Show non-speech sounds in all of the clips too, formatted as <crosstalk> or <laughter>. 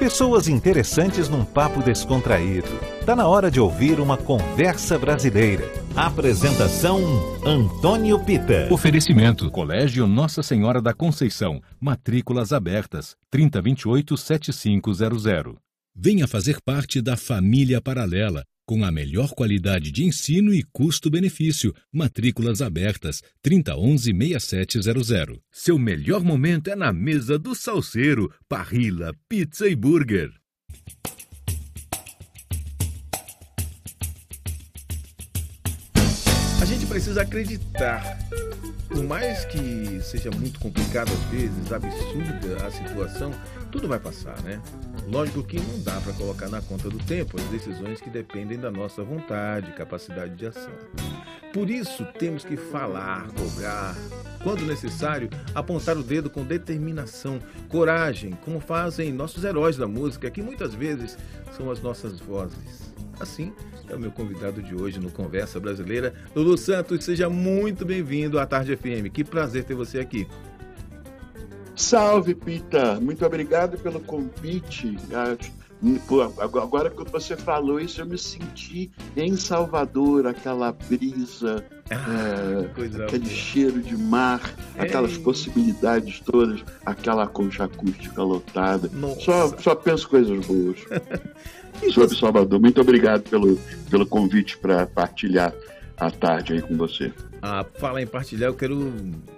Pessoas interessantes num papo descontraído. Tá na hora de ouvir uma conversa brasileira. Apresentação Antônio Pita. Oferecimento Colégio Nossa Senhora da Conceição. Matrículas abertas 3028 7500. Venha fazer parte da família paralela com a melhor qualidade de ensino e custo-benefício. Matrículas abertas 3011-6700. Seu melhor momento é na mesa do Salseiro, Parrila, Pizza e Burger. A gente precisa acreditar. Por mais que seja muito complicado às vezes, absurda a situação, tudo vai passar, né? Lógico que não dá para colocar na conta do tempo as decisões que dependem da nossa vontade, capacidade de ação. Por isso, temos que falar, cobrar, quando necessário, apontar o dedo com determinação, coragem, como fazem nossos heróis da música, que muitas vezes são as nossas vozes. Assim, é o meu convidado de hoje no Conversa Brasileira, Lulu Santos. Seja muito bem-vindo à Tarde FM. Que prazer ter você aqui. Salve, Pita! Muito obrigado pelo convite. Agora que você falou isso, eu me senti em Salvador, aquela brisa, ah, é, aquele boa. cheiro de mar, Ei. aquelas possibilidades todas, aquela concha acústica lotada. Só, só penso coisas boas. <laughs> sobre Salvador. Muito obrigado pelo, pelo convite para partilhar a tarde aí com você. Ah, falar em partilhar, eu quero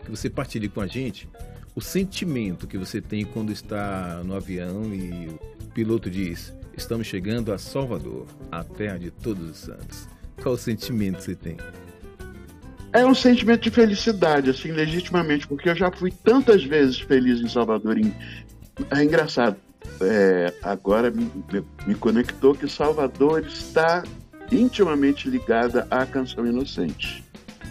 que você partilhe com a gente o sentimento que você tem quando está no avião e o piloto diz: Estamos chegando a Salvador, a terra de todos os santos. Qual o sentimento que você tem? É um sentimento de felicidade, assim, legitimamente, porque eu já fui tantas vezes feliz em Salvador. Em... É engraçado é, agora me, me conectou que Salvador está intimamente ligada à canção Inocente.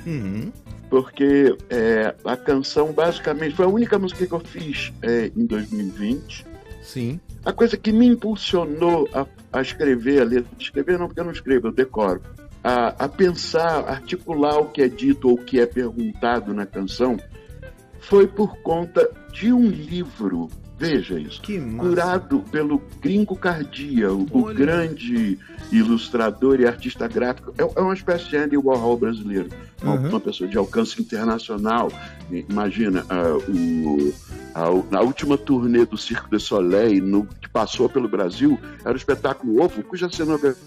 Uhum. Porque é, a canção basicamente foi a única música que eu fiz é, em 2020. Sim. A coisa que me impulsionou a, a escrever a letra, escrever não porque eu não escrevo, eu decoro, a, a pensar, articular o que é dito ou o que é perguntado na canção, foi por conta de um livro Veja isso. Curado pelo Gringo Cardia, o, o, grande ilustrador e artista gráfico. É, é uma espécie de Andy Warhol brasileiro. Uma, uhum. uma pessoa de alcance internacional. Imagina, uh, o, a, a, última turnê do Circo de Soleil, no, que passou pelo Brasil, era o espetáculo Ovo, cuja cenografia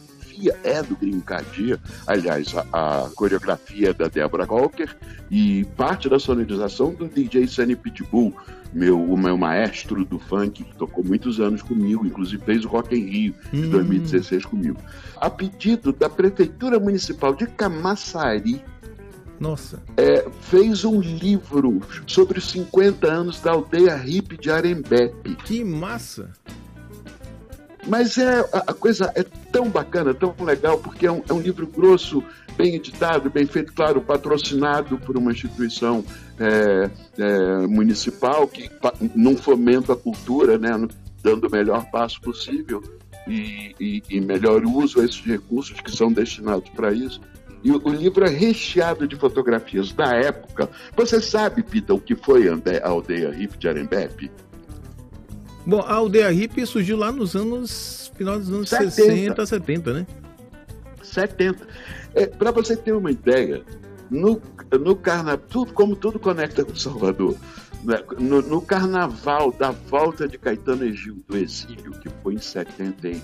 é do Gringo Cardia, aliás, a, a, coreografia é da Débora Walker e parte da sonorização do DJ Sunny Pitbull meu, o meu maestro do funk, que tocou muitos anos comigo, inclusive fez o Rock em Rio de hum. 2016 comigo. A pedido da Prefeitura Municipal de Camaçari, nossa. É, fez um livro sobre os 50 anos da aldeia hippie de Arembepe. Que massa! Mas é, a, coisa é tão bacana, tão legal, porque é um, é um livro grosso, bem editado, bem feito, claro, patrocinado por uma instituição é, é, municipal que não fomenta a cultura, né, dando o melhor passo possível e, e, e melhor uso a esses recursos que são destinados para isso. E o, o, livro é recheado de fotografias da época. Você sabe, Pita, o que foi a aldeia hippie de Arembepe? Bom, a aldeia hippie surgiu lá nos anos. final dos anos 70. 60, 70, né? 70. É, Para você ter uma ideia, no, no carnaval, tudo, como tudo conecta com Salvador, né? no, no, carnaval da volta de Caetano Egil do exílio, que foi em 70 e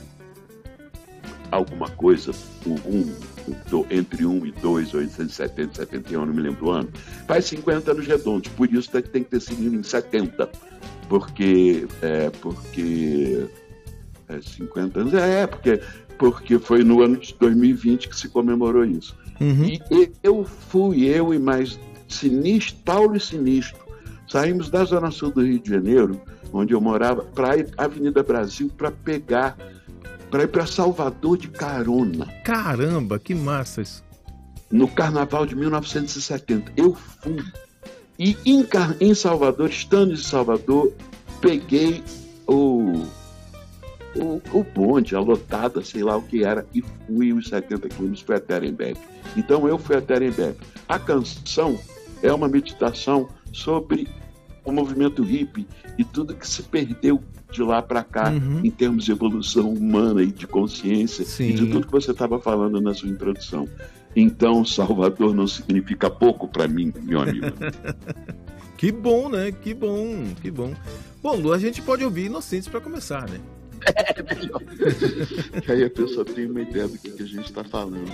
alguma coisa, um, do, entre 1 e 2, 870, 71, não me lembro o ano, faz 50 anos redondos, por isso tem que ter sido em 70, porque, é, porque é, 50 anos, é, porque porque foi no ano de 2020 que se comemorou isso. Uhum. E eu fui, eu e mais Sinistro, Paulo e Sinistro, saímos da Zona Sul do Rio de Janeiro, onde eu morava, para ir à Avenida Brasil para pegar, para ir para Salvador de carona. Caramba, que massa isso! No carnaval de 1970. Eu fui. E em, em Salvador, estando em Salvador, peguei o o, o bonde, a lotada, sei lá o que era, e fui os 70 quilômetros, até Arembepe. Então eu fui até Arembepe. A canção é uma meditação sobre o movimento hippie e tudo que se perdeu de lá para cá uhum. em termos de evolução humana e de consciência Sim. e de tudo que você estava falando na sua introdução. Então, Salvador não significa pouco para mim, meu amigo. <laughs> que bom, né? Que bom, que bom. Bom, Lu, a gente pode ouvir Inocentes para começar, né? É <laughs> melhor. aí a pessoa tem uma ideia do que, a gente está falando.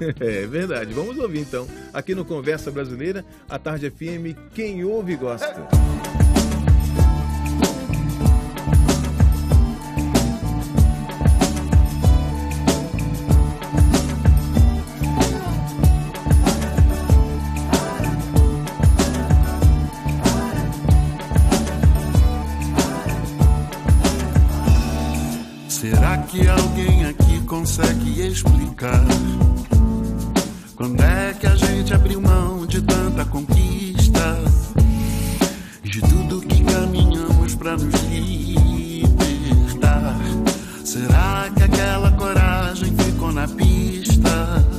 <laughs> É verdade. Vamos ouvir então, aqui no Conversa Brasileira, a Tarde FM, quem ouve gosta. Que alguém aqui consegue explicar? Quando é que a gente abriu mão de tanta conquista? De tudo que caminhamos para nos libertar? Será que aquela coragem ficou na pista?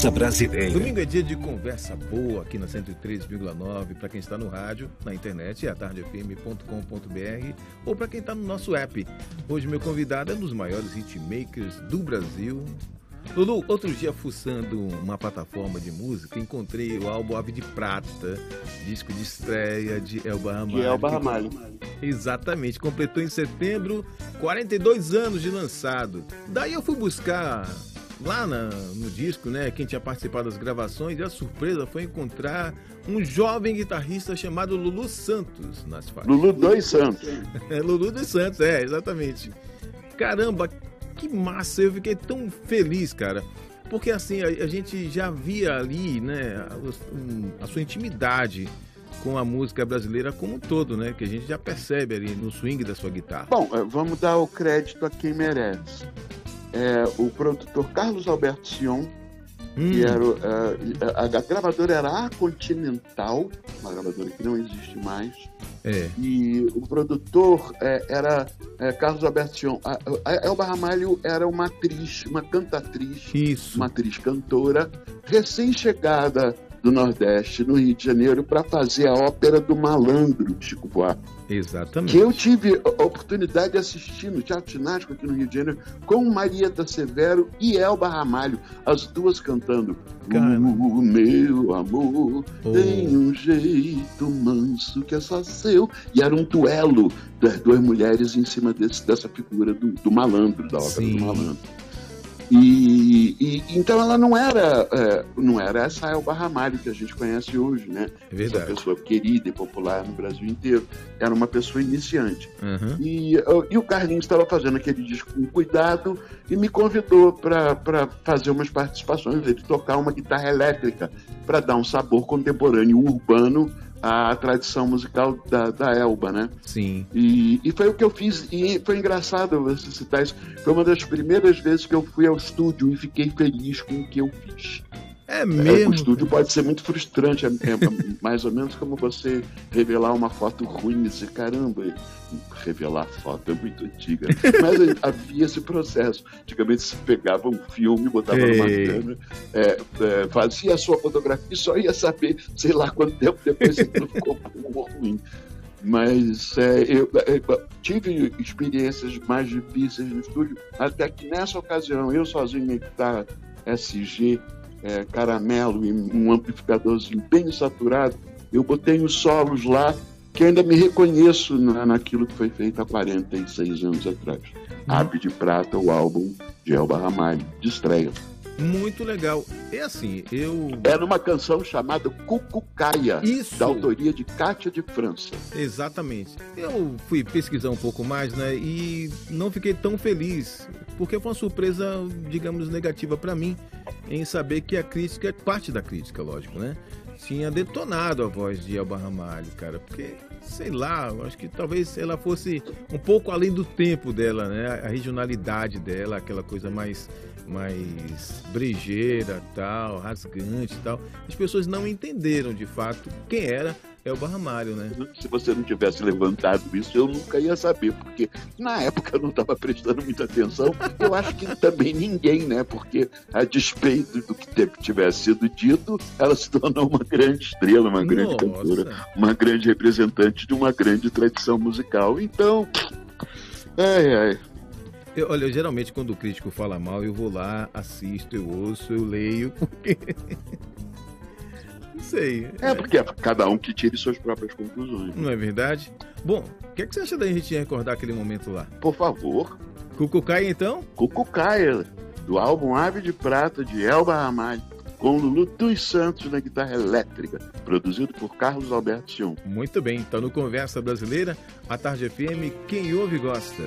Conversa Brasileira. Domingo é dia de conversa boa aqui na 103,9 para quem está no rádio, na internet, é atardefm.com.br ou para quem está no nosso app. Hoje meu convidado é um dos maiores hitmakers do Brasil. Lulu, outro dia fuçando uma plataforma de música, encontrei o álbum Ave de Prata, disco de estreia de Elba Ramalho. De Elba Ramalho. Exatamente, completou em setembro 42 anos de lançado. Daí eu fui buscar lá na, no disco, né, quem tinha participado das gravações, e a surpresa foi encontrar um jovem guitarrista chamado Lulu Santos nas faixas. Lulu dos Santos. <laughs> é, Lulu dos Santos, é, exatamente. Caramba, que massa, eu fiquei tão feliz, cara. Porque assim, a, a gente já via ali, né, a, a sua intimidade com a música brasileira como um todo, né? Que a gente já percebe ali no swing da sua guitarra. Bom, eh, vamos dar o crédito a quem merece é, o produtor Carlos Alberto Sion Hum. Que era, uh, a, a, gravadora era a Continental, uma gravadora que não existe mais. É. E o produtor é, era é, Carlos Alberto Sion. A, a Elba Ramalho era uma atriz, uma cantatriz, Isso. uma atriz cantora, recém-chegada do Nordeste, no Rio de Janeiro, para fazer a ópera do Malandro, de Chico Buarque. Exatamente. Que eu tive a oportunidade de assistir no Teatro Ginástico aqui no Rio de Janeiro com Marieta Severo e Elba Ramalho, as duas cantando. O meu amor oh. tem um jeito manso que é só seu. E era um duelo das duas mulheres em cima desse, dessa figura do, do malandro, da ópera Sim. do malandro. E, e, então ela não era é, não era essa Elba Ramalho que a gente conhece hoje, né? É verdade. Essa pessoa querida e popular no Brasil inteiro. Era uma pessoa iniciante. Uhum. E, e o Carlinhos estava fazendo aquele disco com cuidado e me convidou para fazer umas participações, ele tocar uma guitarra elétrica para dar um sabor contemporâneo urbano a tradição musical da, da Elba, né? Sim. E, e foi o que eu fiz, e foi engraçado você citar isso. Foi uma das primeiras vezes que eu fui ao estúdio e fiquei feliz com o que eu fiz. É mesmo? É, o estúdio pode ser muito frustrante, é, é mais ou menos como você revelar uma foto ruim e dizer, caramba, revelar foto é muito antiga. Mas <laughs> havia esse processo. Antigamente se pegava um filme, botava Ei. numa câmera, é, é, fazia a sua fotografia e só ia saber, sei lá quanto tempo depois se ficou bom ou ruim. Mas é, eu, é, eu, tive experiências mais difíceis no estúdio, até que nessa ocasião, eu sozinho na guitarra SG, é, caramelo e um amplificadorzinho bem saturado, eu botei os solos lá que ainda me reconheço na, naquilo que foi feito há 46 anos atrás. Hum. Ave de Prata, o álbum de Elba Ramalho, de estreia. Muito legal. É assim, eu. É numa canção chamada Cucucaia, Isso. da autoria de Cátia de França. Exatamente. Eu fui pesquisar um pouco mais, né? E não fiquei tão feliz, porque foi uma surpresa, digamos, negativa para mim, em saber que a crítica, parte da crítica, lógico, né? Tinha detonado a voz de Elba Ramalho, cara, porque sei lá, acho que talvez ela fosse um pouco além do tempo dela, né? A regionalidade dela, aquela coisa mais mais brejeira, tal, rasgante, tal. As pessoas não entenderam de fato quem era é o Barramalho, né? Se você não tivesse levantado isso, eu nunca ia saber, porque na época eu não estava prestando muita atenção. Eu acho que também ninguém, né? Porque a despeito do que tivesse sido dito, ela se tornou uma grande estrela, uma grande Nossa. cantora, uma grande representante de uma grande tradição musical. Então, ai, ai. Eu, olha, geralmente quando o crítico fala mal, eu vou lá, assisto, eu ouço, eu leio, <laughs> porque sei. É, porque é cada um que tire suas próprias conclusões. Não é verdade? Bom, o que, é que você acha da gente recordar aquele momento lá? Por favor. Cucucaia, então? Cucucaia, do álbum Ave de Prata, de Elba Ramalho, com Lulu dos Santos na guitarra elétrica, produzido por Carlos Alberto Sion. Muito bem, então no Conversa Brasileira, a Tarde FM, quem ouve gosta.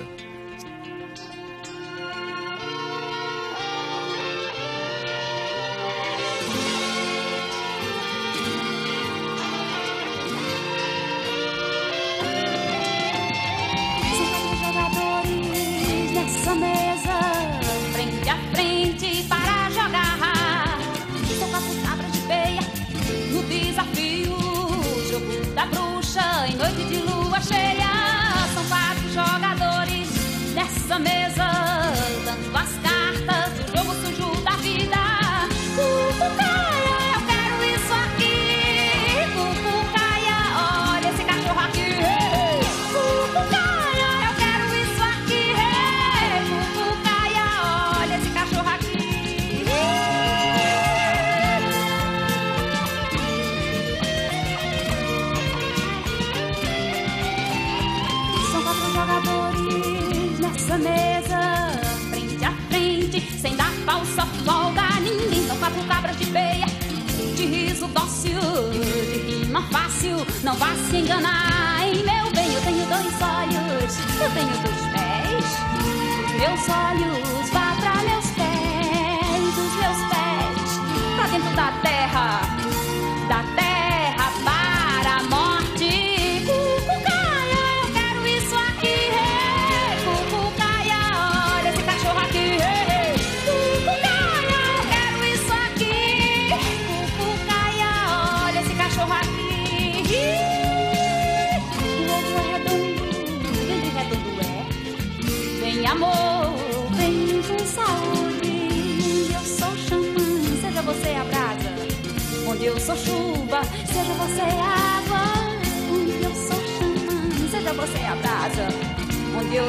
Não vá se enganar, em meu bem, eu tenho dois olhos, eu tenho dois pés. Meus olhos vá para meus pés, os meus pés pra dentro da terra,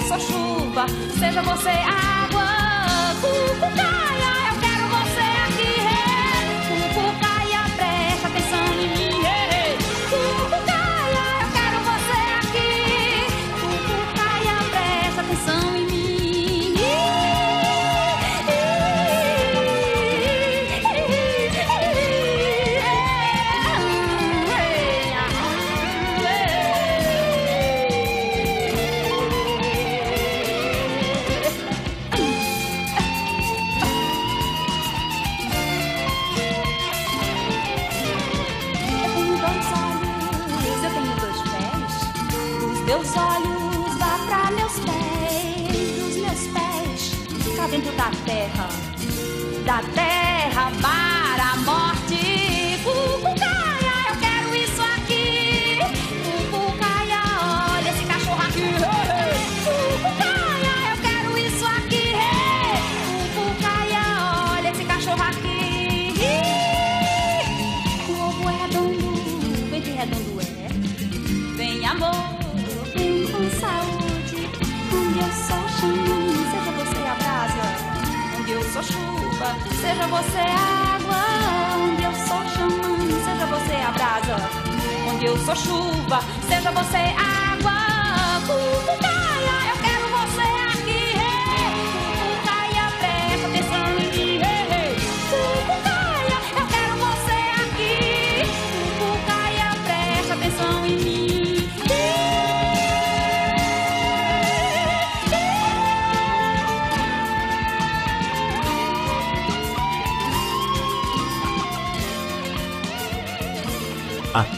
sou chuva, seja você água,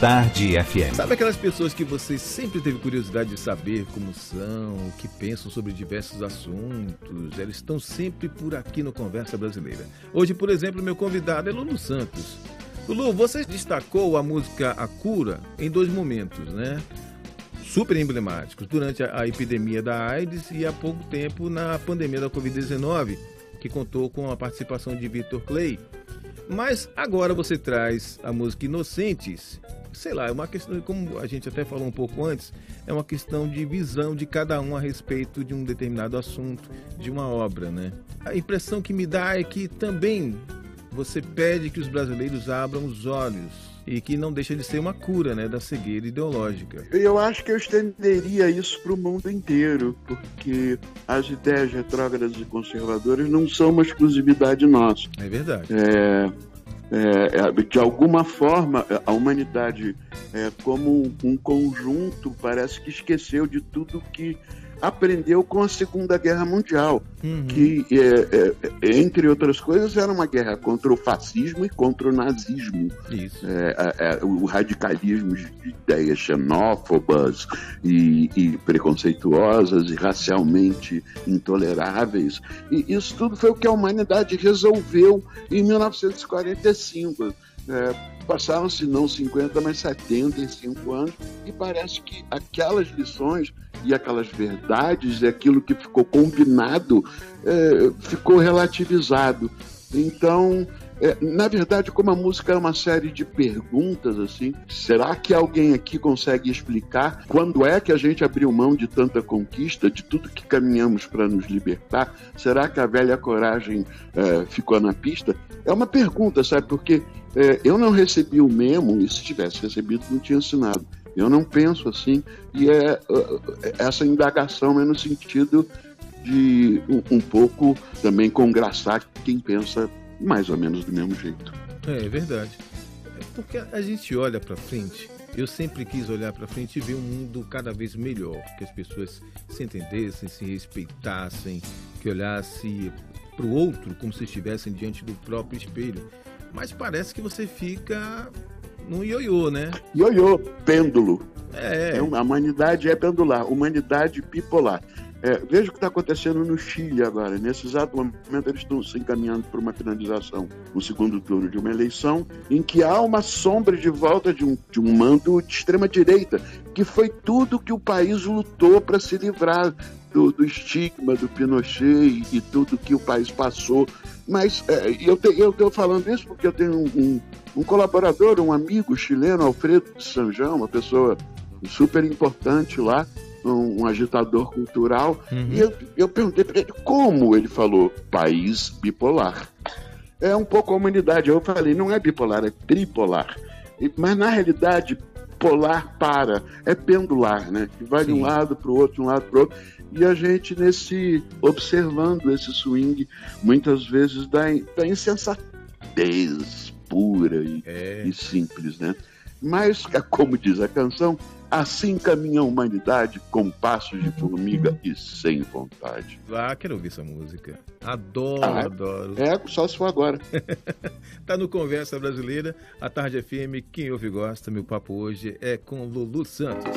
Tarde FM. Sabe aquelas pessoas que você sempre teve curiosidade de saber como são, o que pensam sobre diversos assuntos? Eles estão sempre por aqui no Conversa Brasileira. Hoje, por exemplo, meu convidado é Lulu Santos. Lulu, você destacou a música A Cura em dois momentos, né? Super emblemáticos. Durante a epidemia da AIDS e há pouco tempo na pandemia da Covid-19, que contou com a participação de Victor Clay. Mas agora você traz a música Inocentes. Sei lá, é uma questão, como a gente até falou um pouco antes, é uma questão de visão de cada um a respeito de um determinado assunto, de uma obra, né? A impressão que me dá é que também você pede que os brasileiros abram os olhos e que não deixa de ser uma cura, né, da cegueira ideológica. Eu acho que eu estenderia isso para o mundo inteiro, porque as ideias retrógradas e conservadoras não são uma exclusividade nossa. É verdade. É, é, é, de alguma forma, a humanidade, é, como um conjunto, parece que esqueceu de tudo que aprendeu com a Segunda Guerra Mundial, Uhum. que, é, é, entre outras coisas, era uma guerra contra o fascismo e contra o nazismo Isso. é, é, é, o radicalismo de ideias xenófobas e, e preconceituosas e racialmente intoleráveis. E isso tudo foi o que a humanidade resolveu em 1945. Passaram-se não 50, mas 75 anos, e parece que aquelas lições e aquelas verdades e aquilo que ficou combinado é, ficou relativizado. Então, é, na verdade, como a música é uma série de perguntas, assim, será que alguém aqui consegue explicar quando é que a gente abriu mão de tanta conquista, de tudo que caminhamos para nos libertar? Será que a velha coragem é, ficou na pista? É uma pergunta, sabe? Porque é, eu não recebi o memo, e se tivesse recebido, não tinha assinado. Eu não penso assim, e é uh, essa indagação é no sentido de um, um pouco também congraçar quem pensa mais ou menos do mesmo jeito. É, é verdade. É porque a gente olha para frente. Eu sempre quis olhar para frente e ver um mundo cada vez melhor, que as pessoas se entendessem, se respeitassem, que olhasse para o outro como se estivessem diante do próprio espelho. Mas parece que você fica num ioiô, né? Ioiô, pêndulo. É, É, a humanidade é pendular, humanidade bipolar. É, veja o que está acontecendo no Chile agora. Nesse exato momento, eles estão se encaminhando para uma finalização, um segundo turno de uma eleição, em que há uma sombra de volta de um, de um mando de extrema-direita, que foi tudo que o país lutou para se livrar do, do estigma do Pinochet e, e tudo que o país passou Mas é, eu estou falando isso porque eu tenho um, um, um, colaborador, um amigo chileno, Alfredo de Sanjão, uma pessoa super importante lá, um, um agitador cultural, uhum. e eu, eu perguntei para ele como ele falou país bipolar. É um pouco a humanidade. Eu falei, não é bipolar, é tripolar. Mas na realidade, polar para, é pendular, né? Que vai Sim. de um lado para o outro, de um lado para o outro. E a gente, nesse observando esse swing, muitas vezes da, da insensatez pura e, é. e simples, né? Mas, como diz a canção, Assim caminha a humanidade com passos de formiga e sem vontade. Ah, quero ouvir essa música. Adoro, ah, adoro. É, só se for agora. <laughs> tá no Conversa Brasileira, a Tarde FM. Quem ouve gosta, meu papo hoje é com Lulu Santos.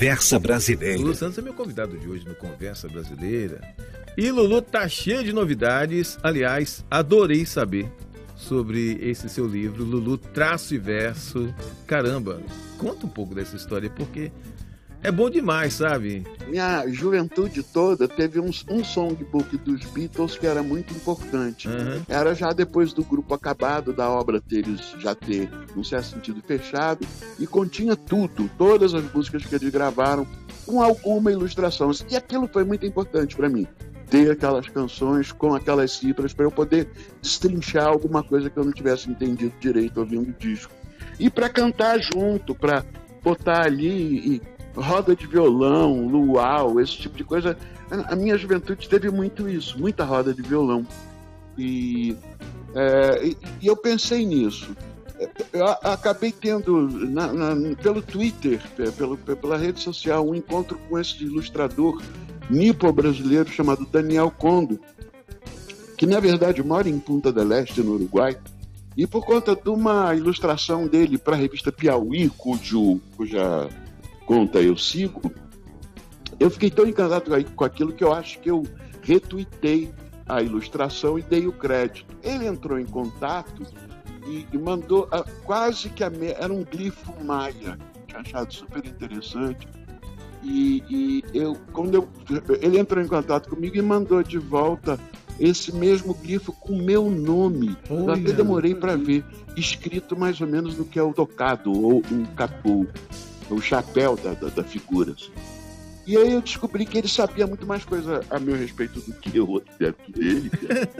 Conversa Brasileira. Lulu Santos é meu convidado de hoje no Conversa Brasileira. E Lulu tá cheio de novidades. Aliás, adorei saber sobre esse seu livro, Lulu Traço e Verso. Caramba, conta um pouco dessa história, porque é bom demais, sabe? Minha juventude toda teve um, um songbook dos Beatles que era muito importante. Uhum. Era já depois do grupo acabado, da obra deles já ter, num certo sentido, fechado, e continha tudo, todas as músicas que eles gravaram, com alguma ilustração. E aquilo foi muito importante para mim. Ter aquelas canções com aquelas cifras para eu poder destrinchar alguma coisa que eu não tivesse entendido direito ouvindo o disco. E para cantar junto, para botar ali e roda de violão, luau, esse tipo de coisa. A minha juventude teve muito isso, muita roda de violão. E, é, e, eu pensei nisso. Eu acabei tendo na, na, pelo Twitter, pelo, pela rede social, um encontro com esse ilustrador nipo brasileiro chamado Daniel Condo, que na verdade mora em Punta del Este, no Uruguai, e por conta de uma ilustração dele para a revista Piauí, cujo, cuja conta eu sigo, eu fiquei tão encantado com aquilo que eu acho que eu retuitei a ilustração e dei o crédito. Ele entrou em contato e, e mandou a, quase que a, era um glifo maia, tinha achado super interessante. E, e, eu, quando eu, ele entrou em contato comigo e mandou de volta esse mesmo glifo com meu nome. Olha. Eu até demorei para ver, escrito mais ou menos no que é o tocado, ou um capô, o chapéu da, da, da figura. Assim. E aí eu descobri que ele sabia muito mais coisa a meu respeito do que eu dentro dele,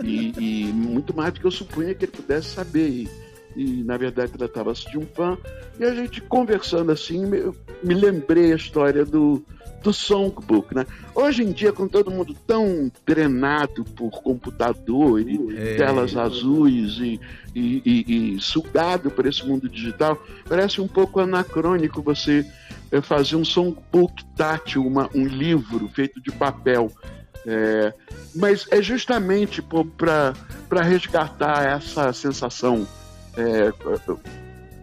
e, e, muito mais do que eu supunha que ele pudesse saber. E, e na verdade tratava-se de um fã. E a gente conversando assim, me, me lembrei a história do, do songbook, né? Hoje em dia, com todo mundo tão drenado por computador e é. telas azuis e, e, e, e, sugado por esse mundo digital, parece um pouco anacrônico você eh, fazer um songbook tátil, uma, um livro feito de papel. É, mas é justamente para resgatar essa sensação é,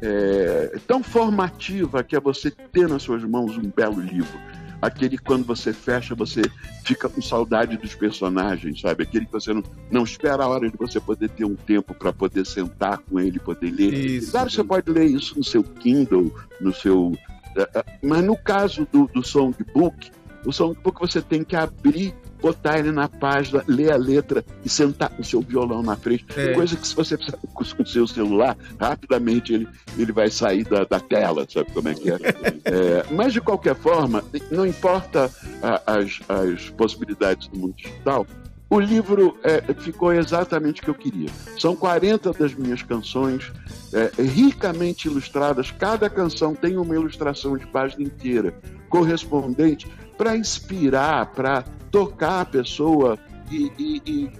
é, tão formativa que é você ter nas suas mãos um belo livro aquele que quando você fecha, você fica com saudade dos personagens, sabe? Aquele que você não, não espera a hora de você poder ter um tempo para poder sentar com ele, poder ler. Isso, claro, você pode ler isso no seu Kindle, no seu. Eh, eh, mas no caso do, do songbook, o songbook você tem que abrir botar ele na página, ler a letra e sentar com o seu violão na frente. É. Coisa que se você precisar com o seu celular, rapidamente ele, ele vai sair da, da tela, sabe como é que é? <laughs> é mas de qualquer forma, não importa a, as, as possibilidades do mundo digital, o livro é, ficou exatamente o que eu queria. São 40 das minhas canções, é, ricamente ilustradas. Cada canção tem uma ilustração de página inteira, correspondente, para inspirar, para tocar a pessoa e, e, e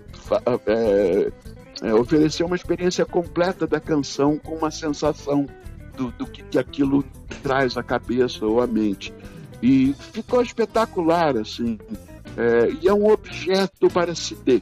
é, é, oferecer uma experiência completa da canção com uma sensação do, do que, que aquilo traz à cabeça ou à mente. E ficou espetacular, assim. É, e é um objeto para se ter.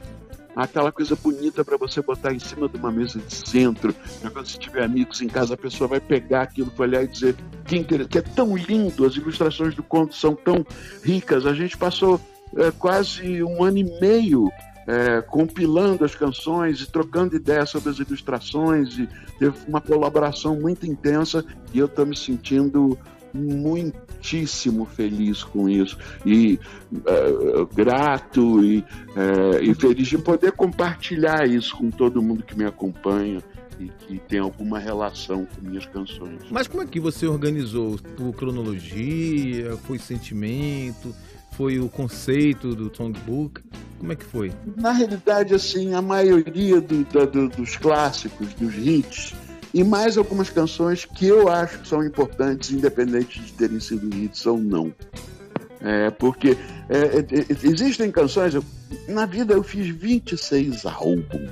Aquela coisa bonita para você botar em cima de uma mesa de centro. Quando você tiver amigos em casa, a pessoa vai pegar aquilo, olhar e dizer que, que é tão lindo, as ilustrações do conto são tão ricas. A gente passou é, quase um ano e meio é, compilando as canções e trocando ideias sobre as ilustrações e teve uma colaboração muito intensa e eu estou me sentindo muitíssimo feliz com isso e é, grato e, é, e feliz de poder compartilhar isso com todo mundo que me acompanha e que tem alguma relação com minhas canções. Mas como é que você organizou? Por cronologia? Foi sentimento? foi o conceito do songbook? Como é que foi? Na realidade, assim, a maioria do, do, dos clássicos, dos hits, e mais algumas canções que eu acho que são importantes, independente de terem sido hits ou não. É, porque é, é, é existem canções. Eu, na vida eu fiz 26 álbuns.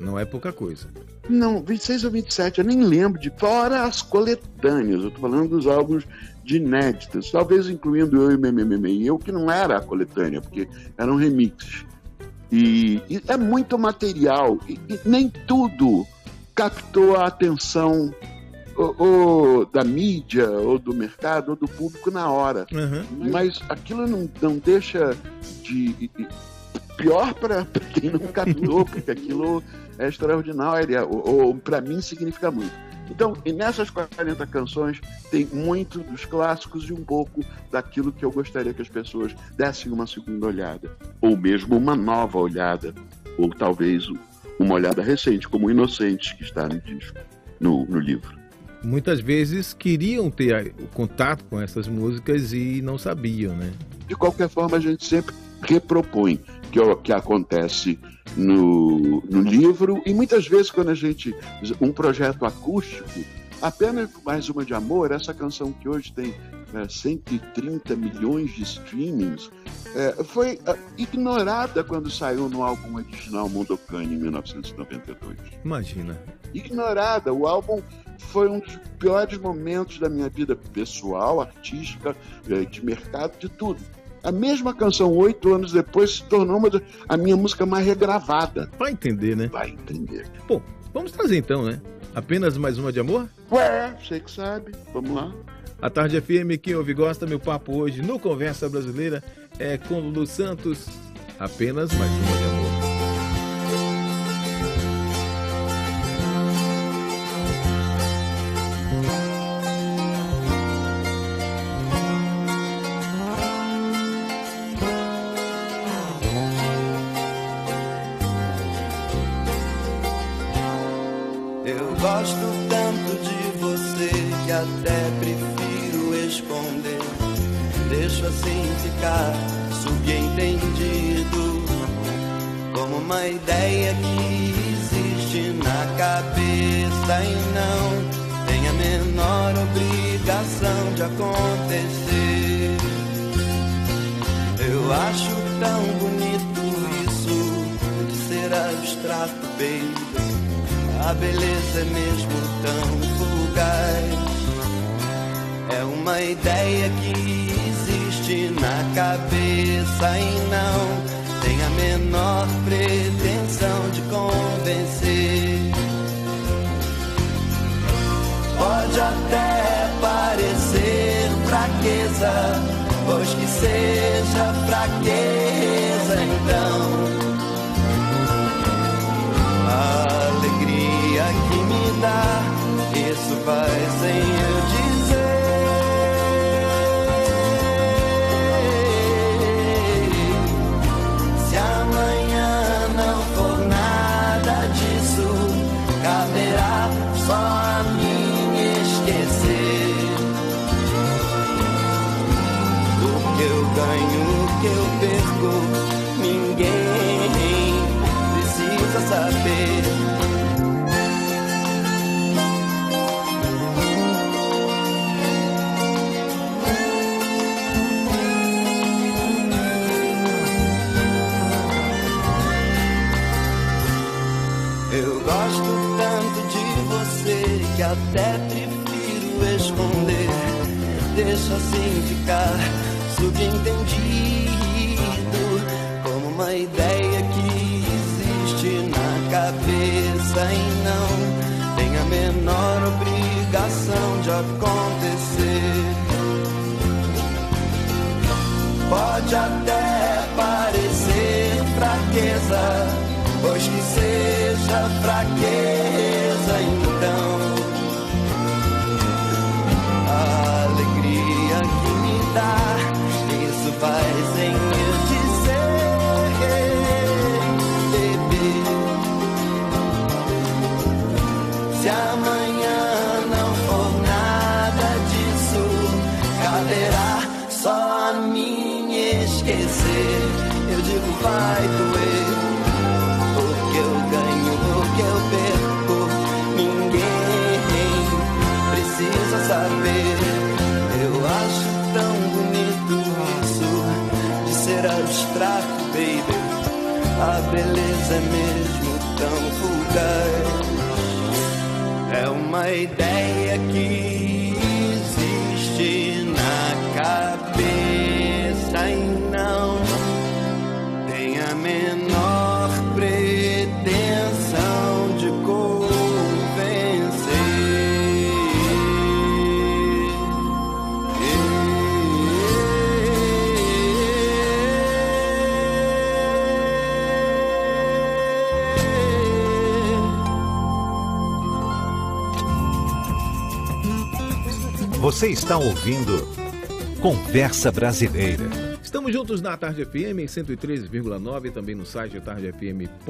Não é pouca coisa. Não, 26 ou 27, eu nem lembro de. Fora as coletâneas, eu tô falando dos álbuns de inéditas, talvez incluindo eu e Memememe e eu, que não era a coletânea, porque eram remixes. E, e é muito material, e, e, nem tudo captou a atenção ou, ou, da mídia, ou do mercado, ou do público na hora. Uhum. Mas aquilo não, não deixa de. Pior para <laughs> quem não captou, porque aquilo é extraordinário, ou, ou para mim significa muito. Então, nessas 40 canções tem muito dos clássicos e um pouco daquilo que eu gostaria que as pessoas dessem uma segunda olhada, ou mesmo uma nova olhada, ou talvez uma olhada recente, como Inocentes, que está no disco, no, no livro. Muitas vezes queriam ter o contato com essas músicas e não sabiam, né? De qualquer forma, a gente sempre repropõe que, que acontece no, no livro e muitas vezes quando a gente um projeto acústico apenas mais uma de amor essa canção que hoje tem é, 130 milhões de streamings, é, foi é, ignorada quando saiu no álbum original Mondokane em 1992. Imagina. Ignorada. O álbum foi um dos piores momentos da minha vida pessoal, artística, é, de mercado, de tudo. A mesma canção, oito anos depois, se tornou uma a minha música mais regravada. Vai entender, né? Vai entender. Bom, vamos trazer então, né? Apenas mais uma de amor? Ué, você que sabe. Vamos lá. A Tarde FM, quem ouve gosta, meu papo hoje no Conversa Brasileira é com Lulu Santos. Apenas mais uma de amor. ficar subentendido como uma ideia que existe na cabeça e não tem a menor obrigação de acontecer. Eu acho tão bonito isso de ser abstrato, bem. A beleza é mesmo tão fugaz. É uma ideia que na cabeça e não tem a menor pretensão de convencer. Pode até parecer fraqueza, pois que seja fraqueza então. A alegria que me dá, isso faz sem eu que até prefiro esconder. Deixa assim ficar subentendido como uma ideia que existe na cabeça e não tem a menor obrigação de acontecer. Pode até parecer fraqueza, pois que seja fraqueza Isso vai sem eu dizer, bebê. Se amanhã não for nada disso, caberá só a mim esquecer. Eu digo, vai doer. É uma ideia que Você está ouvindo Conversa Brasileira. Estamos juntos na Tarde FM em 103,9 também no site tardefm.com.br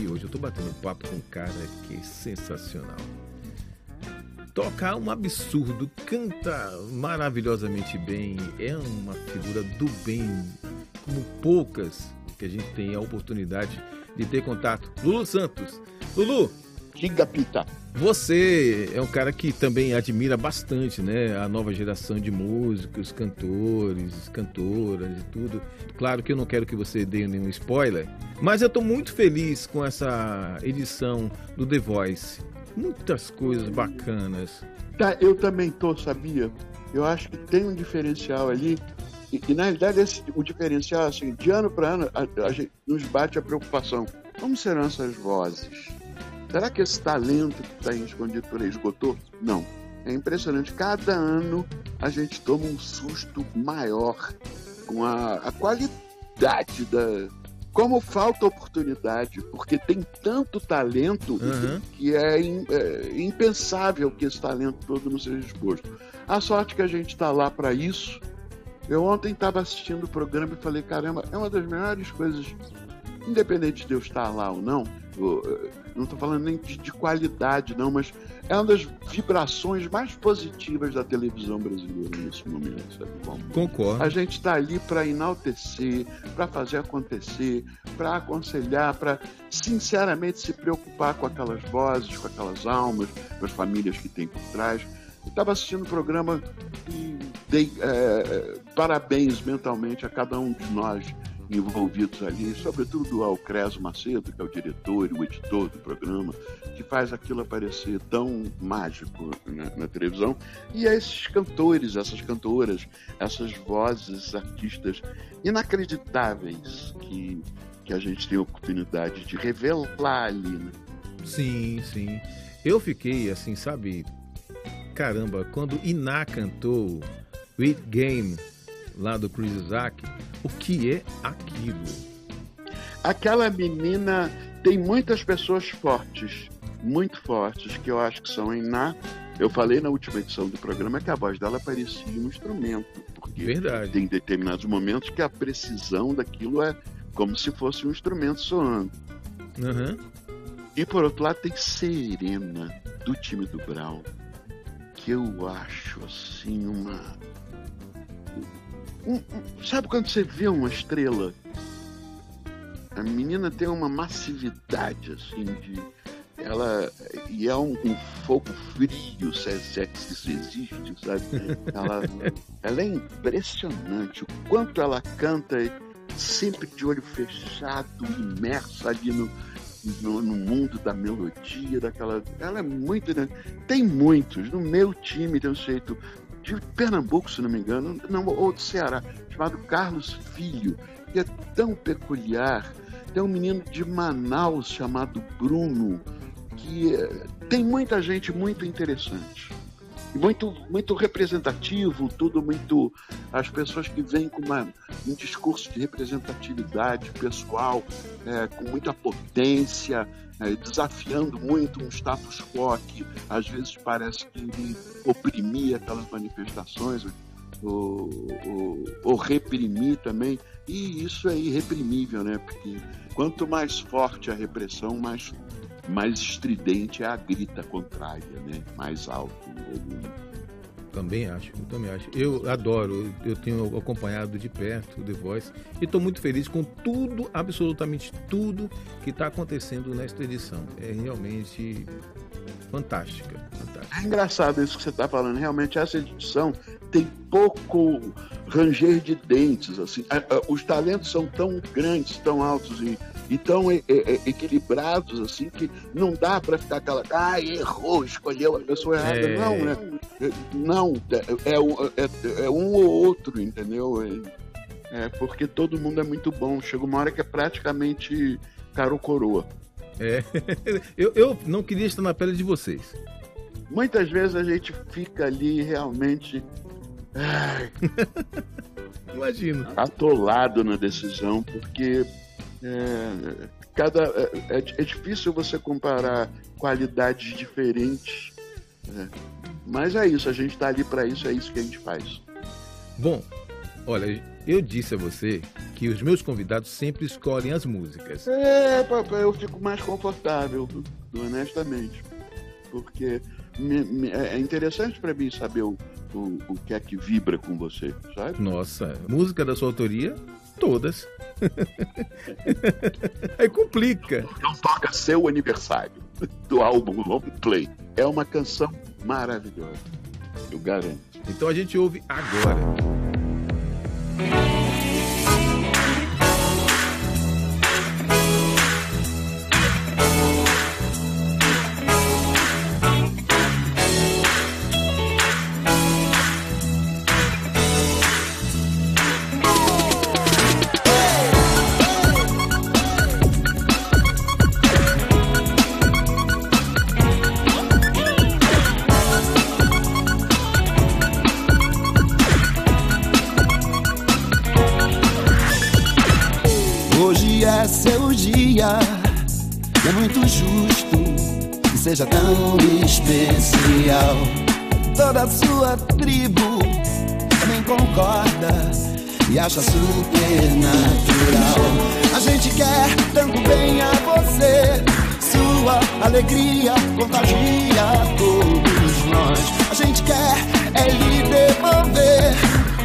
e hoje eu estou batendo papo com um cara que é sensacional. Toca um absurdo, canta maravilhosamente bem, é uma figura do bem, como poucas que a gente tem a oportunidade de ter contato. Lulu Santos. Lulu, Diga, Pita. Você é um cara que também admira bastante, né? A nova geração de músicos, cantores, cantoras e tudo. Claro que eu não quero que você dê nenhum spoiler, mas eu estou muito feliz com essa edição do The Voice. Muitas coisas bacanas. Tá, eu também tô, sabia? Eu acho que tem um diferencial ali. E, e na realidade, esse, o diferencial, assim, de ano para ano, a, a gente nos bate a preocupação. Como serão essas vozes? Será que esse talento que está escondido por aí esgotou? Não. É impressionante. Cada ano a gente toma um susto maior com a, a qualidade da. Como falta oportunidade, porque tem tanto talento Uhum. que é, im- é impensável que esse talento todo não seja exposto. A sorte que a gente está lá para isso. Eu ontem estava assistindo o programa e falei, caramba, é uma das melhores coisas, independente de eu estar lá ou não, não estou falando nem de, de qualidade, não, mas é uma das vibrações mais positivas da televisão brasileira nesse momento, sabe como? Concordo. A gente está ali para enaltecer, para fazer acontecer, para aconselhar, para sinceramente se preocupar com aquelas vozes, com aquelas almas, com as famílias que tem por trás. Eu estava assistindo o programa e dei eh, parabéns mentalmente a cada um de nós envolvidos ali, sobretudo ao Creso Macedo, que é o diretor e o editor do programa, que faz aquilo aparecer tão mágico na, na televisão, e a esses cantores, essas cantoras, essas vozes, artistas inacreditáveis que, que a gente tem a oportunidade de revelar ali. Né? Sim, sim. Eu fiquei assim, sabe? Caramba, quando Iná cantou With Game lá do Chris Isaac, o que é aquilo? Aquela menina tem muitas pessoas fortes, muito fortes, que eu acho que são em Ná. Eu falei na última edição do programa que a voz dela parecia um instrumento, porque Verdade. tem determinados momentos que a precisão daquilo é como se fosse um instrumento soando. Aham. E por outro lado tem Serena, do time do Brown, que eu acho assim uma. Sabe quando você vê uma estrela? A menina tem uma massividade assim de. Ela. E é um, um fogo frio, se, se, isso existe, sabe? Ela, <laughs> ela é impressionante. O quanto ela canta sempre de olho fechado, imersa ali no, no, no mundo da melodia, daquela. Ela é muito. né? Tem muitos. No meu time tem um jeito de Pernambuco, se não me engano, não, ou do Ceará, chamado Carlos Filho, que é tão peculiar. Tem um menino de Manaus chamado Bruno, que eh, tem muita gente muito interessante. Muito, muito representativo, tudo muito. As pessoas que vêm com uma, um discurso de representatividade pessoal, é, com muita potência, é, desafiando muito um status quo que às vezes parece que oprimia aquelas manifestações, ou reprimir também. E isso é irreprimível, né? Porque quanto mais forte a repressão, mais, mais estridente é a grita contrária, né? Mais alto o volume. Também acho, eu também acho. Eu adoro, eu tenho acompanhado de perto o The Voice e estou muito feliz com tudo, absolutamente tudo que está acontecendo nesta edição. É realmente fantástica, fantástica. É engraçado isso que você está falando. Realmente, essa edição tem pouco ranger de dentes. assim. Os talentos são tão grandes, tão altos e, e tão e- e- equilibrados assim que não dá para ficar aquela. Ah, errou, escolheu a pessoa errada. É. Não, né? É, Não, é, é um- é- é um ou outro, entendeu? É, é porque todo mundo é muito bom. Chega uma hora que é praticamente caro coroa. É. <laughs> Eu, eu não queria estar na pele de vocês. Muitas vezes a gente fica ali realmente ai, <laughs> Imagino. atolado na decisão, porque é, cada, é, é difícil você comparar qualidades diferentes. Né? Mas é isso, a gente está ali para isso, é isso que a gente faz. Bom, olha, eu disse a você que os meus convidados sempre escolhem as músicas. É, papai, eu fico mais confortável, honestamente. Porque me- me- é interessante para mim saber o, o, o que é que vibra com você, sabe? Nossa, música da sua autoria? Todas. <laughs> Aí complica. Não toca seu aniversário. do álbum Long Play. É uma canção maravilhosa, eu garanto. Então a gente ouve agora. Especial. Toda sua tribo também concorda e acha super natural. A gente quer tanto bem a você, sua alegria contagia todos nós. A gente quer é lhe devolver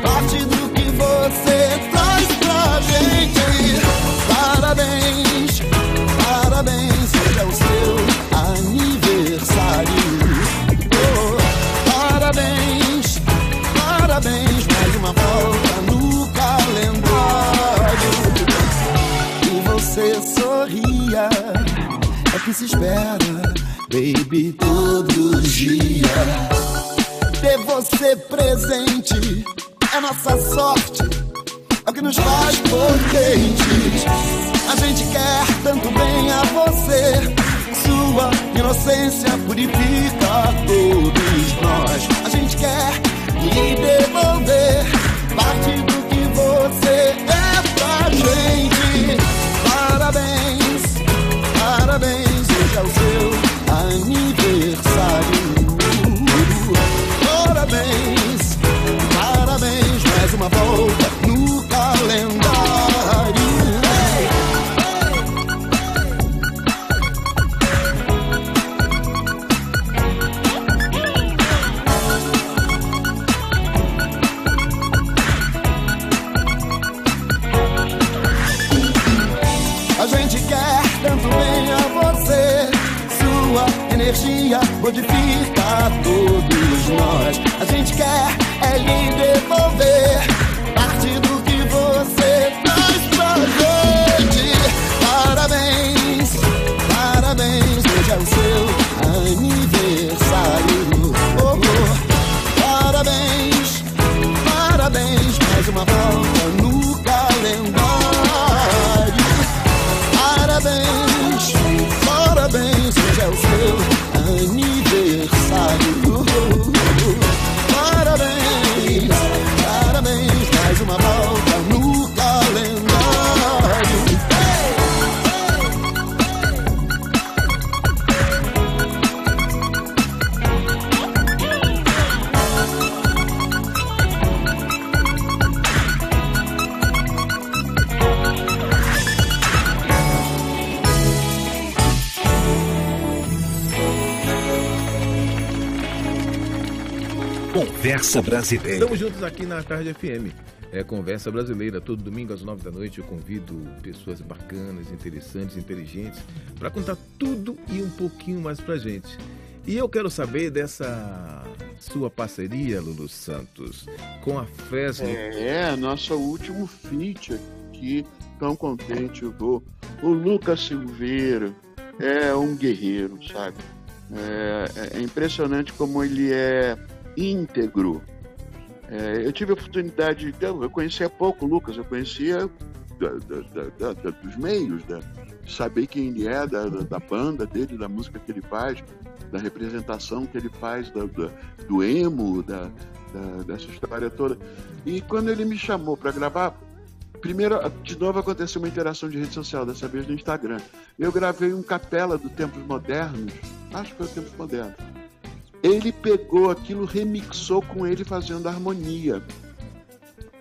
parte do que você traz pra gente. Parabéns, parabéns, hoje é o seu aniversário. Espera, baby, todo dia. Ter você presente é nossa sorte, é o que nos faz potentes. A gente quer tanto bem a você sua inocência purifica todos nós. A gente quer lhe devolver parte do que você é pra gente. Parabéns, parabéns, hoje é Brasileira. Estamos juntos aqui na Tarde FM. É Conversa Brasileira, todo domingo às nove da noite. Eu convido pessoas bacanas, interessantes, inteligentes para contar tudo e um pouquinho mais pra gente. E eu quero saber dessa sua parceria, Lulu Santos, com a Fresno. É, nosso último feat aqui, tão contente eu tô. O Lucas Silveira é um guerreiro, sabe? É, é impressionante como ele é íntegro. É, eu tive a oportunidade, então, eu conhecia pouco o Lucas, eu conhecia da, da, da, dos meios, da, saber quem ele é, da, da, banda dele, da música que ele faz, da representação que ele faz do, do emo, da, dessa história toda. E quando ele me chamou para gravar, primeiro, de novo aconteceu uma interação de rede social, dessa vez no Instagram. Eu gravei um capela do Tempos Modernos, acho que foi o Tempos Modernos ele pegou aquilo, remixou com ele fazendo harmonia.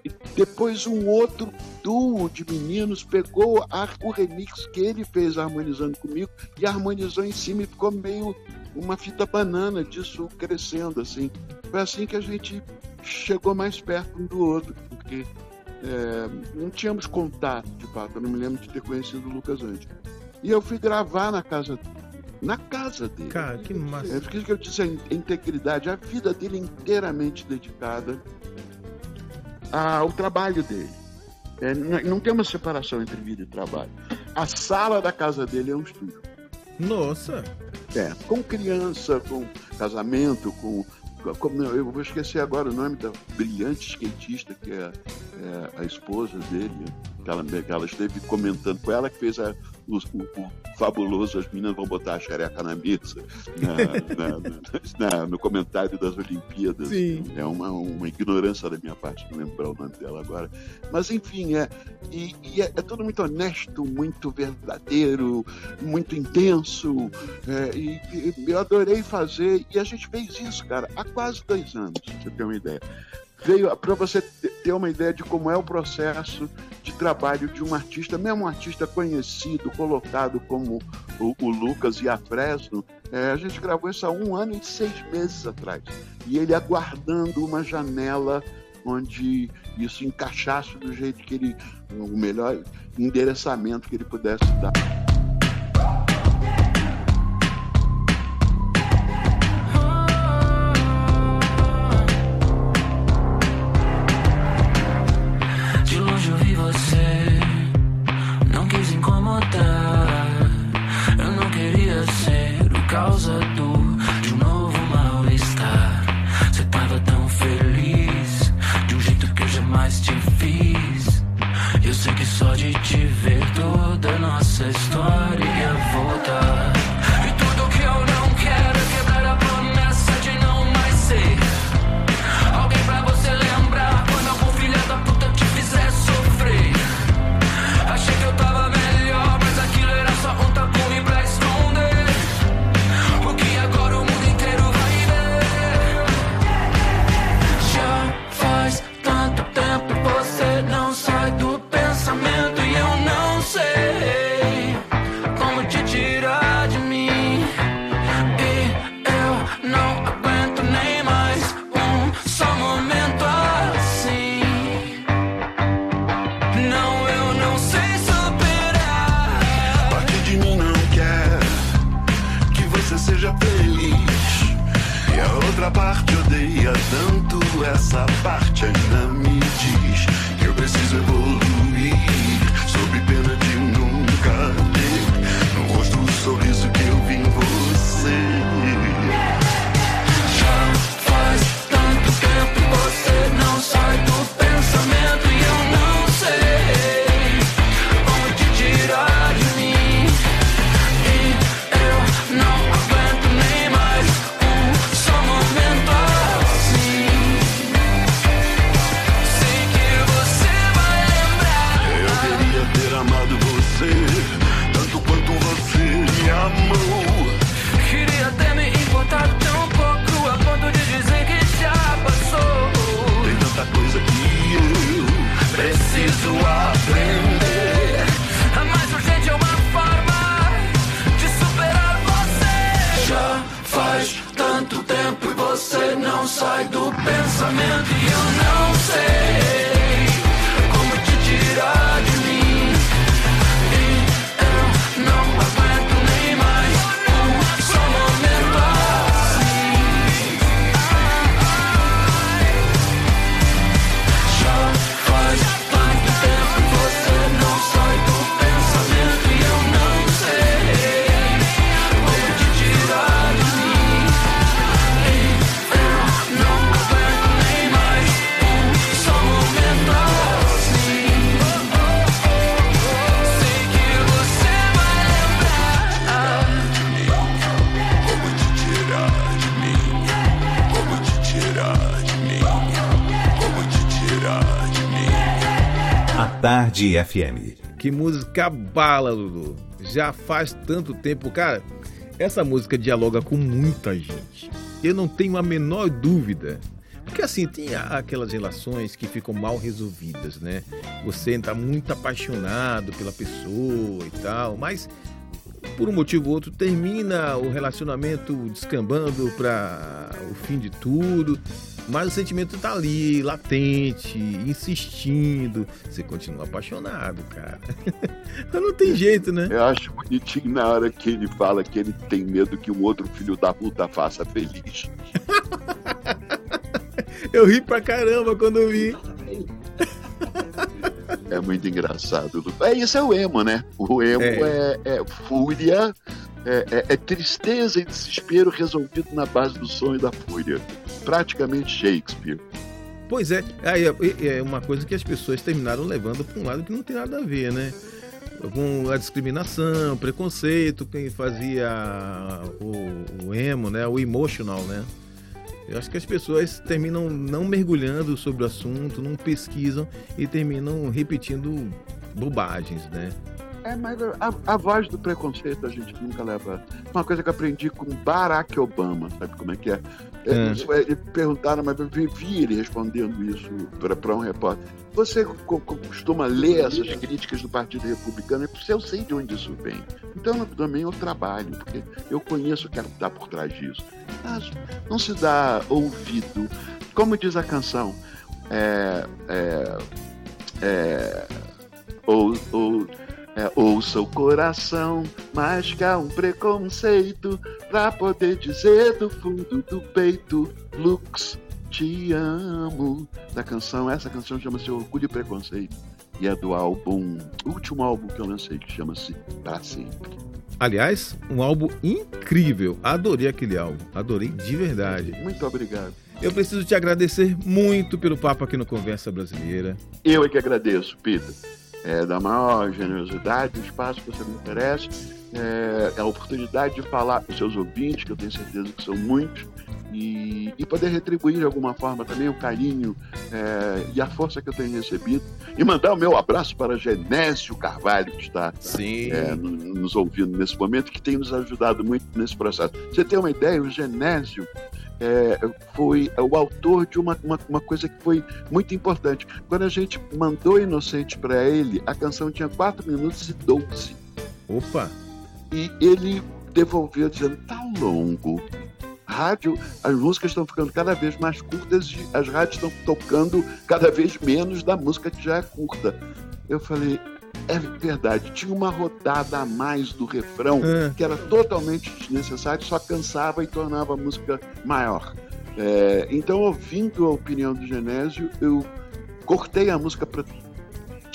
E depois um outro duo de meninos pegou a, o remix que ele fez harmonizando comigo e harmonizou em cima e ficou meio uma fita banana disso crescendo assim. Foi assim que a gente chegou mais perto um do outro, porque é, não tínhamos contato de fato. Eu não me lembro de ter conhecido o Lucas antes. E eu fui gravar na casa na casa dele. Cara, que massa. É por isso que eu disse a in- a integridade, a vida dele inteiramente dedicada ao trabalho dele. É, não tem uma separação entre vida e trabalho. A sala da casa dele é um estúdio. Nossa. É, com criança, com casamento, com. com- não, eu vou esquecer agora o nome da brilhante skatista que é, é a esposa dele, que ela, que ela esteve comentando com ela, que fez a- o, o- o fabuloso As Meninas Vão Botar a Xereca na Mesa, na- na- na- no comentário das Olimpíadas. Sim. É uma, uma ignorância da minha parte não lembrar o nome dela agora. Mas enfim, é, e, e é, é tudo muito honesto, muito verdadeiro, muito intenso. é, e, e eu adorei fazer, e a gente fez isso, cara, há quase dois anos, pra você ter uma ideia. Veio para você te- ter uma ideia de como é o processo de trabalho de um artista, mesmo um artista conhecido, colocado como o, o Lucas e a Fresno. é, a gente gravou isso há um ano e seis meses atrás. E ele aguardando uma janela onde isso encaixasse do jeito que ele, o melhor endereçamento que ele pudesse dar. Tarde FM. Que música bala, Lulu. Já faz tanto tempo, cara. Essa música dialoga com muita gente. Eu não tenho a menor dúvida. Porque assim, tem aquelas relações que ficam mal resolvidas, né? Você está muito apaixonado pela pessoa e tal, mas por um motivo ou outro, termina o relacionamento descambando para o fim de tudo, mas o sentimento tá ali, latente, insistindo. Você continua apaixonado, cara. <laughs> Não tem jeito, né? Eu acho bonitinho na hora que ele fala que ele tem medo que um outro filho da puta faça feliz. <laughs> Eu ri pra caramba quando eu vi. É muito engraçado. É isso é o emo, né? O emo é, é, é fúria, é, é, é, tristeza e desespero resolvido na base do sonho da fúria. Praticamente Shakespeare. Pois é, aí é, é uma coisa que as pessoas terminaram levando para um lado que não tem nada a ver, né? Com a discriminação, preconceito, quem fazia o, o emo, né? O emotional, né? Eu acho que as pessoas terminam não mergulhando sobre o assunto, não pesquisam e terminam repetindo bobagens, né? É, mas a, a, voz do preconceito a gente nunca leva. Uma coisa que eu aprendi com Barack Obama, sabe como é que é? é. é perguntaram, mas eu vi ele respondendo isso para um repórter. Você costuma ler essas críticas do Partido Republicano? Eu sei de onde isso vem. Então também eu trabalho, porque eu conheço o que está por trás disso. Mas não se dá ouvido. Como diz a canção, é, é, é, ou, ou é, ouça o coração, mas que há um preconceito pra poder dizer do fundo do peito, Lux, te amo. Da canção, essa canção chama-se Orgulho e Preconceito e é do álbum, último álbum que eu lancei, que chama-se Pra Sempre. Aliás, um álbum incrível. Adorei aquele álbum. Adorei de verdade. Muito obrigado. Eu preciso te agradecer muito pelo papo aqui no Conversa Brasileira. Eu é que agradeço, Peter é, da maior generosidade, o espaço que você me oferece, é, a oportunidade de falar com seus ouvintes, que eu tenho certeza que são muitos, e, e poder retribuir de alguma forma também o carinho é, e a força que eu tenho recebido. E mandar o meu abraço para Genésio Carvalho, que está é, nos ouvindo nesse momento, que tem nos ajudado muito nesse processo. Você tem uma ideia, o Genésio é, foi o autor de uma, uma, uma, coisa que foi muito importante. Quando a gente mandou Inocente para ele, a canção tinha 4 minutos e 12. Opa! E ele devolveu dizendo: tá longo. Rádio, as músicas estão ficando cada vez mais curtas e as rádios estão tocando cada vez menos da música que já é curta. Eu falei, é verdade, tinha uma rodada a mais do refrão é. que era totalmente desnecessário, só cansava e tornava a música maior. É, então, ouvindo a opinião do Genésio, eu cortei a música para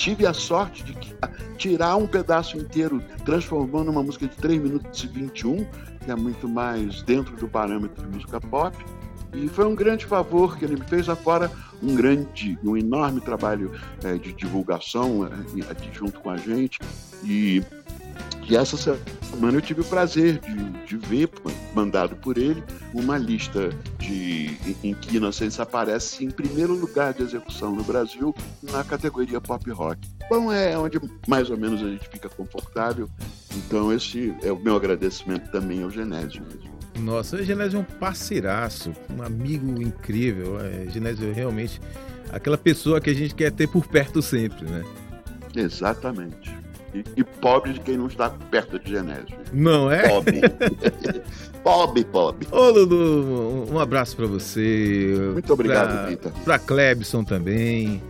tive a sorte de tirar um pedaço inteiro, transformando uma música de 3 minutos e 21, que é muito mais dentro do parâmetro de música pop. E foi um grande favor que ele me fez, afora um grande, um enorme trabalho é, de divulgação é, junto com a gente. E, e essa semana eu tive o prazer de, de ver, mandado por ele, uma lista de, em que Inocência aparece em primeiro lugar de execução no Brasil na categoria pop rock. Bom, é onde mais ou menos a gente fica confortável. Então esse é o meu agradecimento também ao Genésio. Nossa, o Genésio é um parceiraço, um amigo incrível. É, Genésio é realmente aquela pessoa que a gente quer ter por perto sempre, né? Exatamente. E, e pobre de quem não está perto de Genésio. Não é? Pobre. <laughs> pobre, pobre. Ô, Lulu, um abraço para você. Muito obrigado, Rita. Para Clebson também.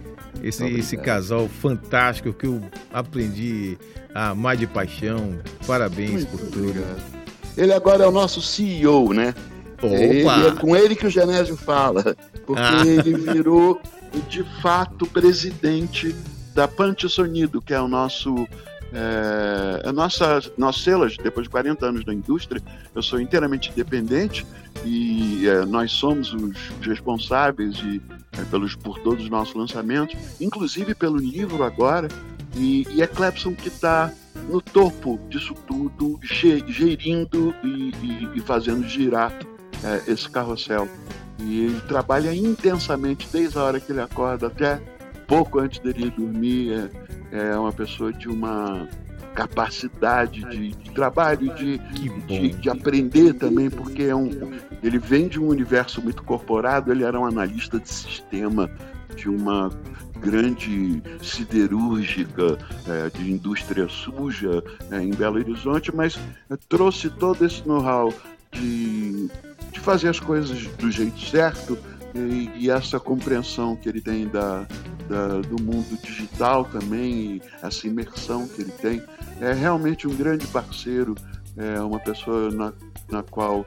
Esse, esse casal fantástico que eu aprendi a amar de paixão. Parabéns Muito por tudo. Obrigado. Ele agora é o nosso CEO, né? Ele, é com ele que o Genésio fala, porque ah. ele virou de fato presidente da Pante Sonido, que é o nosso é, a nossa, nosso selas, depois de 40 anos da indústria, eu sou inteiramente independente e é, nós somos os responsáveis de, é, pelos, por todos os nossos lançamentos, inclusive pelo livro agora, e, e é Clepson que está no topo disso tudo, gerindo e, e, e fazendo girar é, esse carrossel. E ele trabalha intensamente desde a hora que ele acorda até pouco antes dele ir dormir. É, é uma pessoa de uma capacidade de, de trabalho, de, de, de, aprender também, porque é um, ele vem de um universo muito corporado, ele era um analista de sistema de uma grande siderúrgica é, de indústria suja é, em Belo Horizonte, mas trouxe todo esse know-how de, de fazer as coisas do jeito certo e, e essa compreensão que ele tem da, da, do mundo digital também, e essa imersão que ele tem. É realmente um grande parceiro, é uma pessoa na, na qual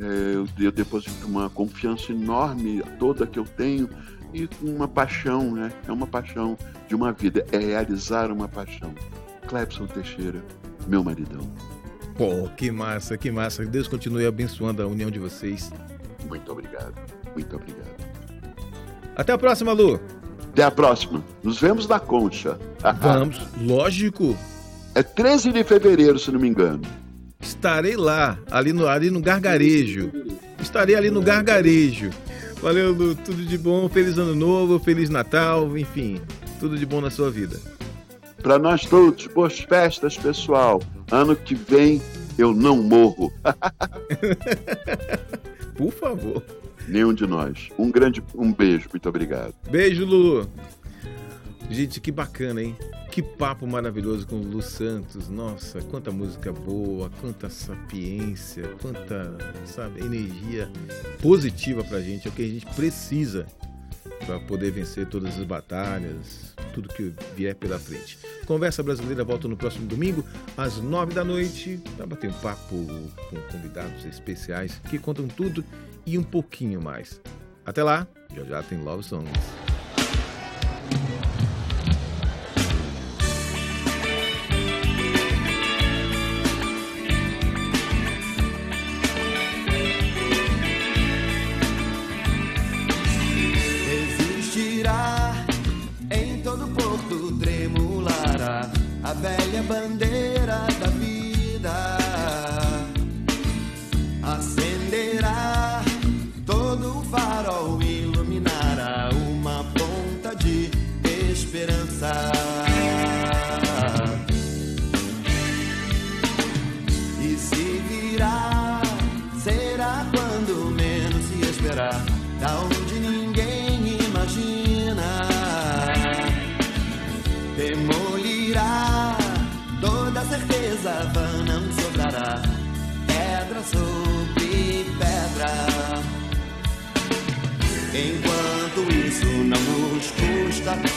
é, eu deposito uma confiança enorme toda que eu tenho e uma paixão, né? É uma paixão de uma vida, é realizar uma paixão. Clepson Teixeira, meu maridão. Pô, que massa, que massa. Deus continue abençoando a união de vocês. Muito obrigado, muito obrigado. Até a próxima, Lu. Até a próxima. Nos vemos na Concha. <laughs> Vamos, lógico. É 13 de fevereiro, se não me engano. Estarei lá, ali no, ali no gargarejo. Estarei ali no gargarejo. Valeu, Lu. Tudo de bom. Feliz Ano Novo, Feliz Natal, enfim. Tudo de bom na sua vida. Para nós todos, boas festas, pessoal. Ano que vem eu não morro. <laughs> Por favor. Nenhum de nós. Um grande um beijo, muito obrigado. Beijo, Lu. Gente, que bacana, hein? Que papo maravilhoso com o Lu Santos. Nossa, quanta música boa, quanta sapiência, quanta, sabe, energia positiva pra gente. É o que a gente precisa para poder vencer todas as batalhas, tudo que vier pela frente. Conversa Brasileira volta no próximo domingo, às nove da noite, para bater um papo com convidados especiais que contam tudo e um pouquinho mais. Até lá, já já tem Love Songs.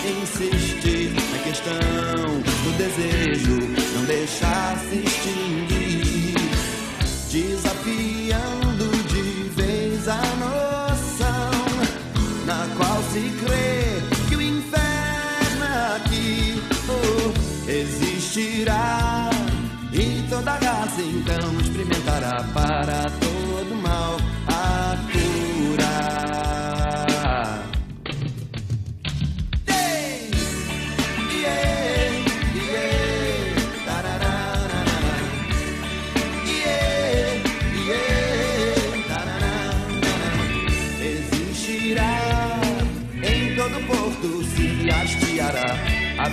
Insistir na questão do desejo, não deixar se extinguir, desafiando de vez a noção na qual se crê que o inferno aqui oh, existirá. E toda raça então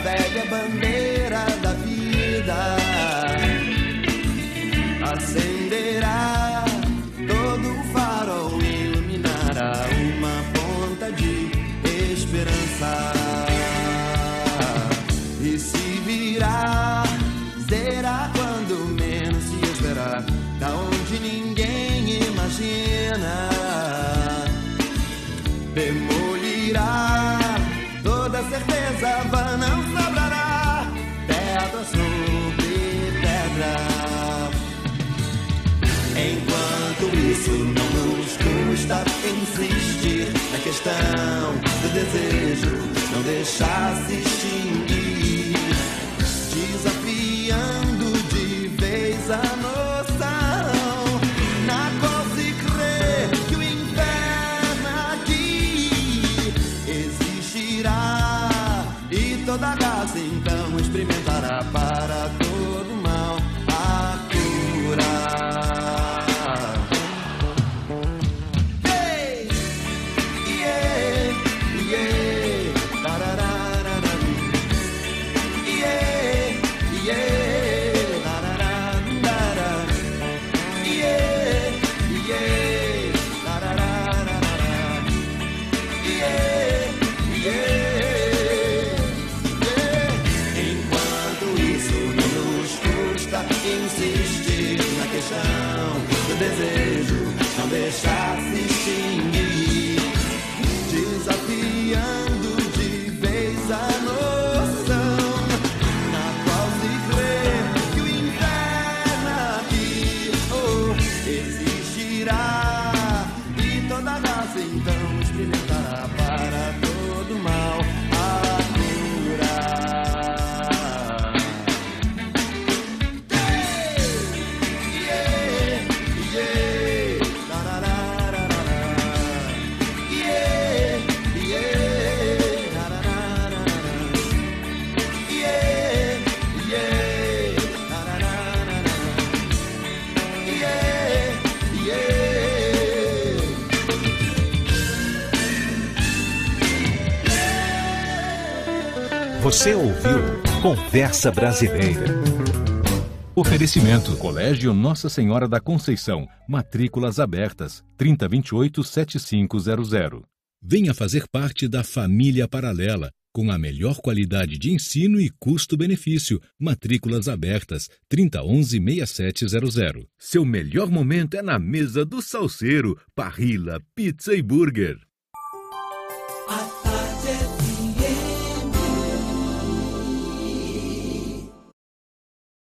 a questão do desejo, não deixar se Você ouviu Conversa Brasileira. Oferecimento: Colégio Nossa Senhora da Conceição. Matrículas abertas. 3028-7500. Venha fazer parte da família paralela, com a melhor qualidade de ensino e custo-benefício. Matrículas abertas. 3011-6700. Seu melhor momento é na mesa do Salseiro, Parrila, Pizza e Burger.